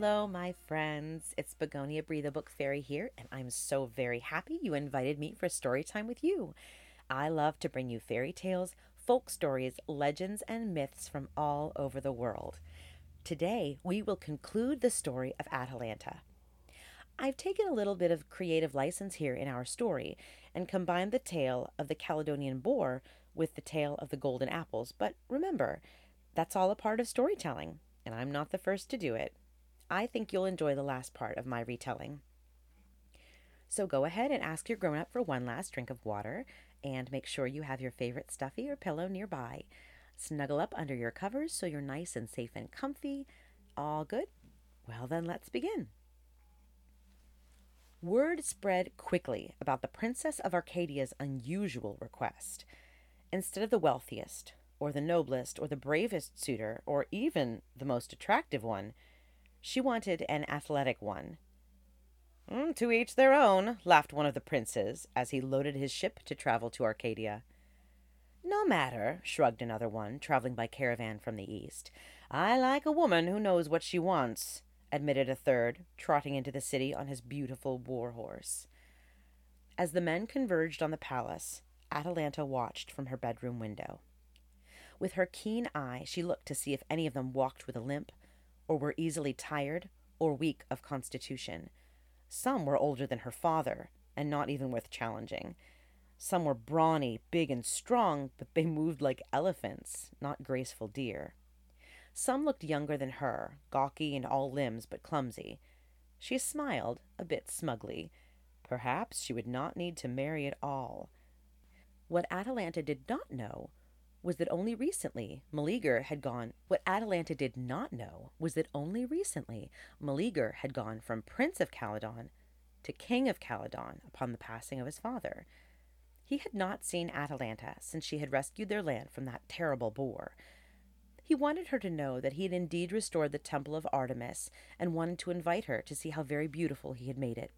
Hello, my friends. It's Begonia Bree, the Book Fairy here, and I'm so very happy you invited me for story time with you. I love to bring you fairy tales, folk stories, legends, and myths from all over the world. Today, we will conclude the story of Atalanta. I've taken a little bit of creative license here in our story and combined the tale of the Calydonian boar with the tale of the golden apples, but remember, that's all a part of storytelling, and I'm not the first to do it. I think you'll enjoy the last part of my retelling. So go ahead and ask your grown up for one last drink of water and make sure you have your favorite stuffy or pillow nearby. Snuggle up under your covers so you're nice and safe and comfy. All good? Well, then let's begin. Word spread quickly about the Princess of Arcadia's unusual request. Instead of the wealthiest, or the noblest, or the bravest suitor, or even the most attractive one, she wanted an athletic one. Mm, to each their own, laughed one of the princes as he loaded his ship to travel to Arcadia. No matter, shrugged another one, traveling by caravan from the east. I like a woman who knows what she wants, admitted a third, trotting into the city on his beautiful war horse. As the men converged on the palace, Atalanta watched from her bedroom window. With her keen eye, she looked to see if any of them walked with a limp, or were easily tired or weak of constitution. Some were older than her father, and not even worth challenging. Some were brawny, big, and strong, but they moved like elephants, not graceful deer. Some looked younger than her, gawky and all limbs but clumsy. She smiled, a bit smugly. Perhaps she would not need to marry at all. What Atalanta did not know was that only recently Meleager had gone. What Atalanta did not know was that only recently Meleager had gone from Prince of Calydon to King of Calydon upon the passing of his father. He had not seen Atalanta since she had rescued their land from that terrible boar. He wanted her to know that he had indeed restored the temple of Artemis and wanted to invite her to see how very beautiful he had made it.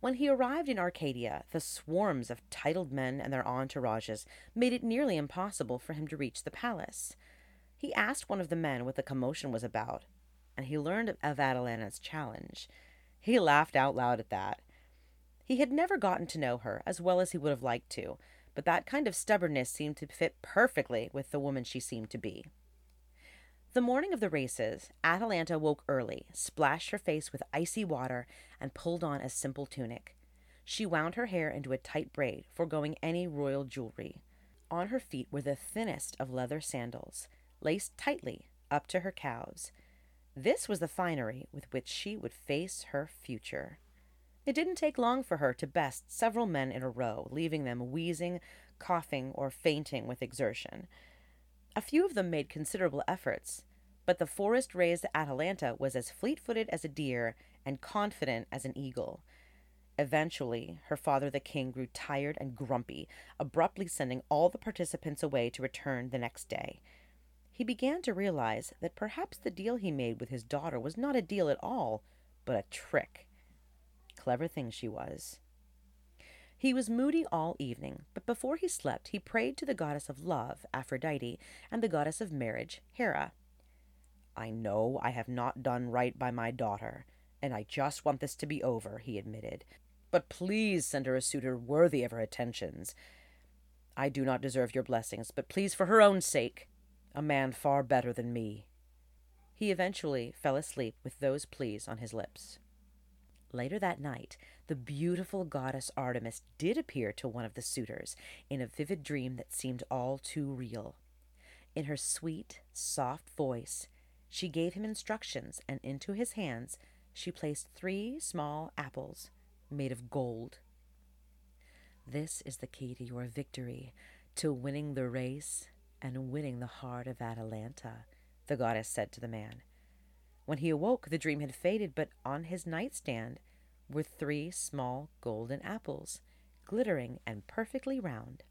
When he arrived in Arcadia, the swarms of titled men and their entourages made it nearly impossible for him to reach the palace. He asked one of the men what the commotion was about, and he learned of Atalanta's challenge. He laughed out loud at that. He had never gotten to know her as well as he would have liked to, but that kind of stubbornness seemed to fit perfectly with the woman she seemed to be. The morning of the races, Atalanta woke early, splashed her face with icy water, and pulled on a simple tunic. She wound her hair into a tight braid, foregoing any royal jewelry. On her feet were the thinnest of leather sandals, laced tightly up to her calves. This was the finery with which she would face her future. It didn't take long for her to best several men in a row, leaving them wheezing, coughing, or fainting with exertion. A few of them made considerable efforts, but the forest raised Atalanta was as fleet footed as a deer and confident as an eagle. Eventually, her father the king grew tired and grumpy, abruptly sending all the participants away to return the next day. He began to realize that perhaps the deal he made with his daughter was not a deal at all, but a trick. Clever thing she was. He was moody all evening, but before he slept, he prayed to the goddess of love, Aphrodite, and the goddess of marriage, Hera. I know I have not done right by my daughter, and I just want this to be over, he admitted. But please send her a suitor worthy of her attentions. I do not deserve your blessings, but please, for her own sake, a man far better than me. He eventually fell asleep with those pleas on his lips. Later that night, the beautiful goddess Artemis did appear to one of the suitors in a vivid dream that seemed all too real. In her sweet, soft voice, she gave him instructions, and into his hands she placed three small apples made of gold. This is the key to your victory, to winning the race and winning the heart of Atalanta, the goddess said to the man. When he awoke, the dream had faded, but on his nightstand were three small golden apples, glittering and perfectly round.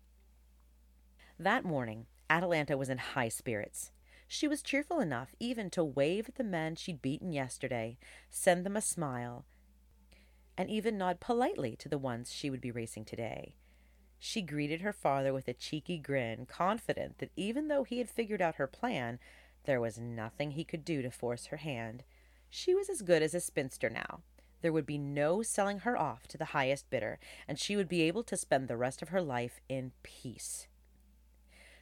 That morning, Atalanta was in high spirits. She was cheerful enough even to wave at the men she'd beaten yesterday, send them a smile, and even nod politely to the ones she would be racing today. She greeted her father with a cheeky grin, confident that even though he had figured out her plan, There was nothing he could do to force her hand. She was as good as a spinster now. There would be no selling her off to the highest bidder, and she would be able to spend the rest of her life in peace.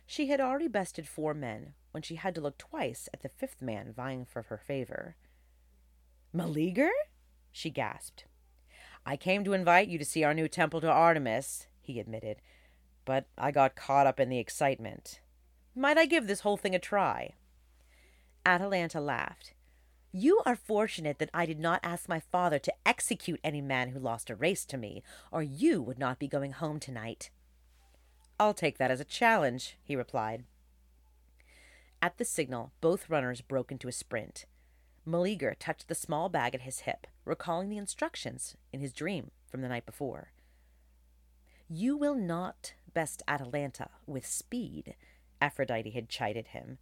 She had already bested four men when she had to look twice at the fifth man vying for her favor. Meleager? she gasped. I came to invite you to see our new temple to Artemis, he admitted, but I got caught up in the excitement. Might I give this whole thing a try? Atalanta laughed. You are fortunate that I did not ask my father to execute any man who lost a race to me, or you would not be going home tonight. I'll take that as a challenge, he replied. At the signal, both runners broke into a sprint. Meleager touched the small bag at his hip, recalling the instructions in his dream from the night before. You will not best Atalanta with speed, Aphrodite had chided him,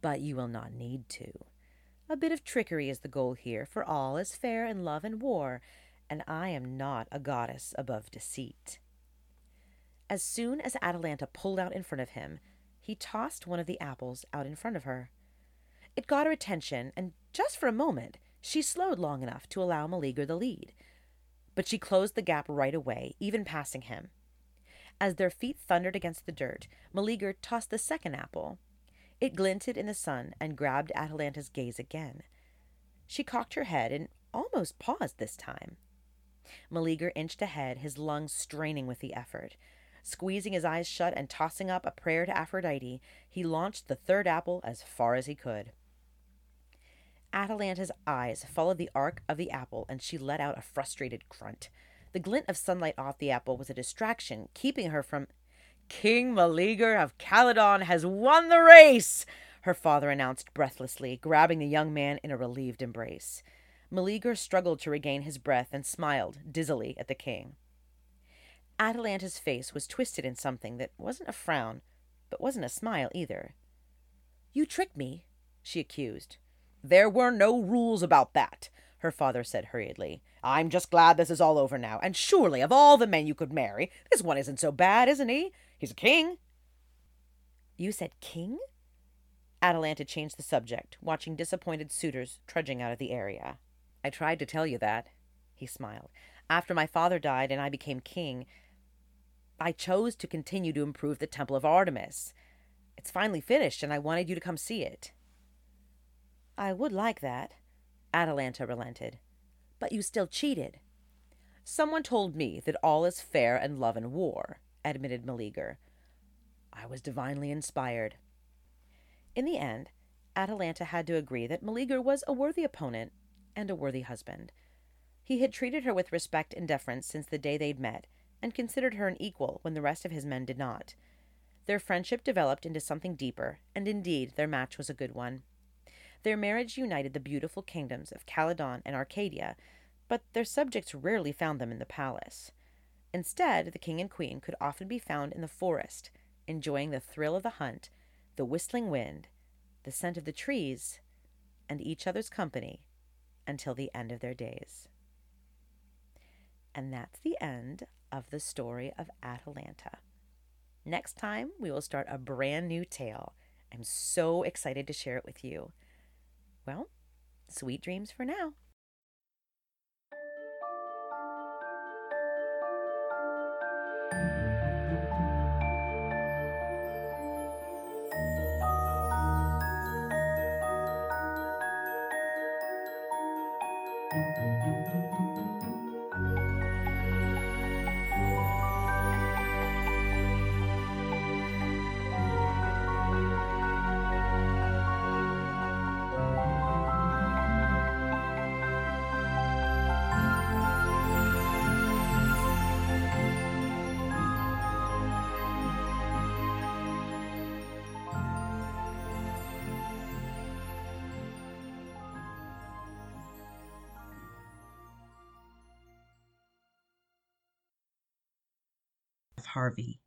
but you will not need to. A bit of trickery is the goal here, for all is fair in love and war, and I am not a goddess above deceit. As soon as Atalanta pulled out in front of him, he tossed one of the apples out in front of her. It got her attention, and just for a moment, she slowed long enough to allow Meleager the lead. But she closed the gap right away, even passing him. As their feet thundered against the dirt, Meleager tossed the second apple. It glinted in the sun and grabbed Atalanta's gaze again. She cocked her head and almost paused this time. Meleager inched ahead, his lungs straining with the effort. Squeezing his eyes shut and tossing up a prayer to Aphrodite, he launched the third apple as far as he could. Atalanta's eyes followed the arc of the apple, and she let out a frustrated grunt. The glint of sunlight off the apple was a distraction, keeping her from King Meleager of Calydon has won the race, her father announced breathlessly, grabbing the young man in a relieved embrace. Meleager struggled to regain his breath and smiled dizzily at the king. Atalanta's face was twisted in something that wasn't a frown, but wasn't a smile either. You tricked me, she accused. There were no rules about that, her father said hurriedly. I'm just glad this is all over now, and surely of all the men you could marry, this one isn't so bad, isn't he? He's a king. You said king? Atalanta changed the subject, watching disappointed suitors trudging out of the area. I tried to tell you that, he smiled. After my father died and I became king, I chose to continue to improve the Temple of Artemis. It's finally finished, and I wanted you to come see it. I would like that, Atalanta relented. But you still cheated. Someone told me that all is fair in love and war, admitted Meleager. I was divinely inspired. In the end, Atalanta had to agree that Meleager was a worthy opponent and a worthy husband. He had treated her with respect and deference since the day they'd met, and considered her an equal when the rest of his men did not. Their friendship developed into something deeper, and indeed their match was a good one. Their marriage united the beautiful kingdoms of Calydon and Arcadia, but their subjects rarely found them in the palace. Instead, the king and queen could often be found in the forest, enjoying the thrill of the hunt, the whistling wind, the scent of the trees, and each other's company until the end of their days. And that's the end of the story of Atalanta. Next time, we will start a brand new tale. I'm so excited to share it with you. Well, sweet dreams for now. Harvey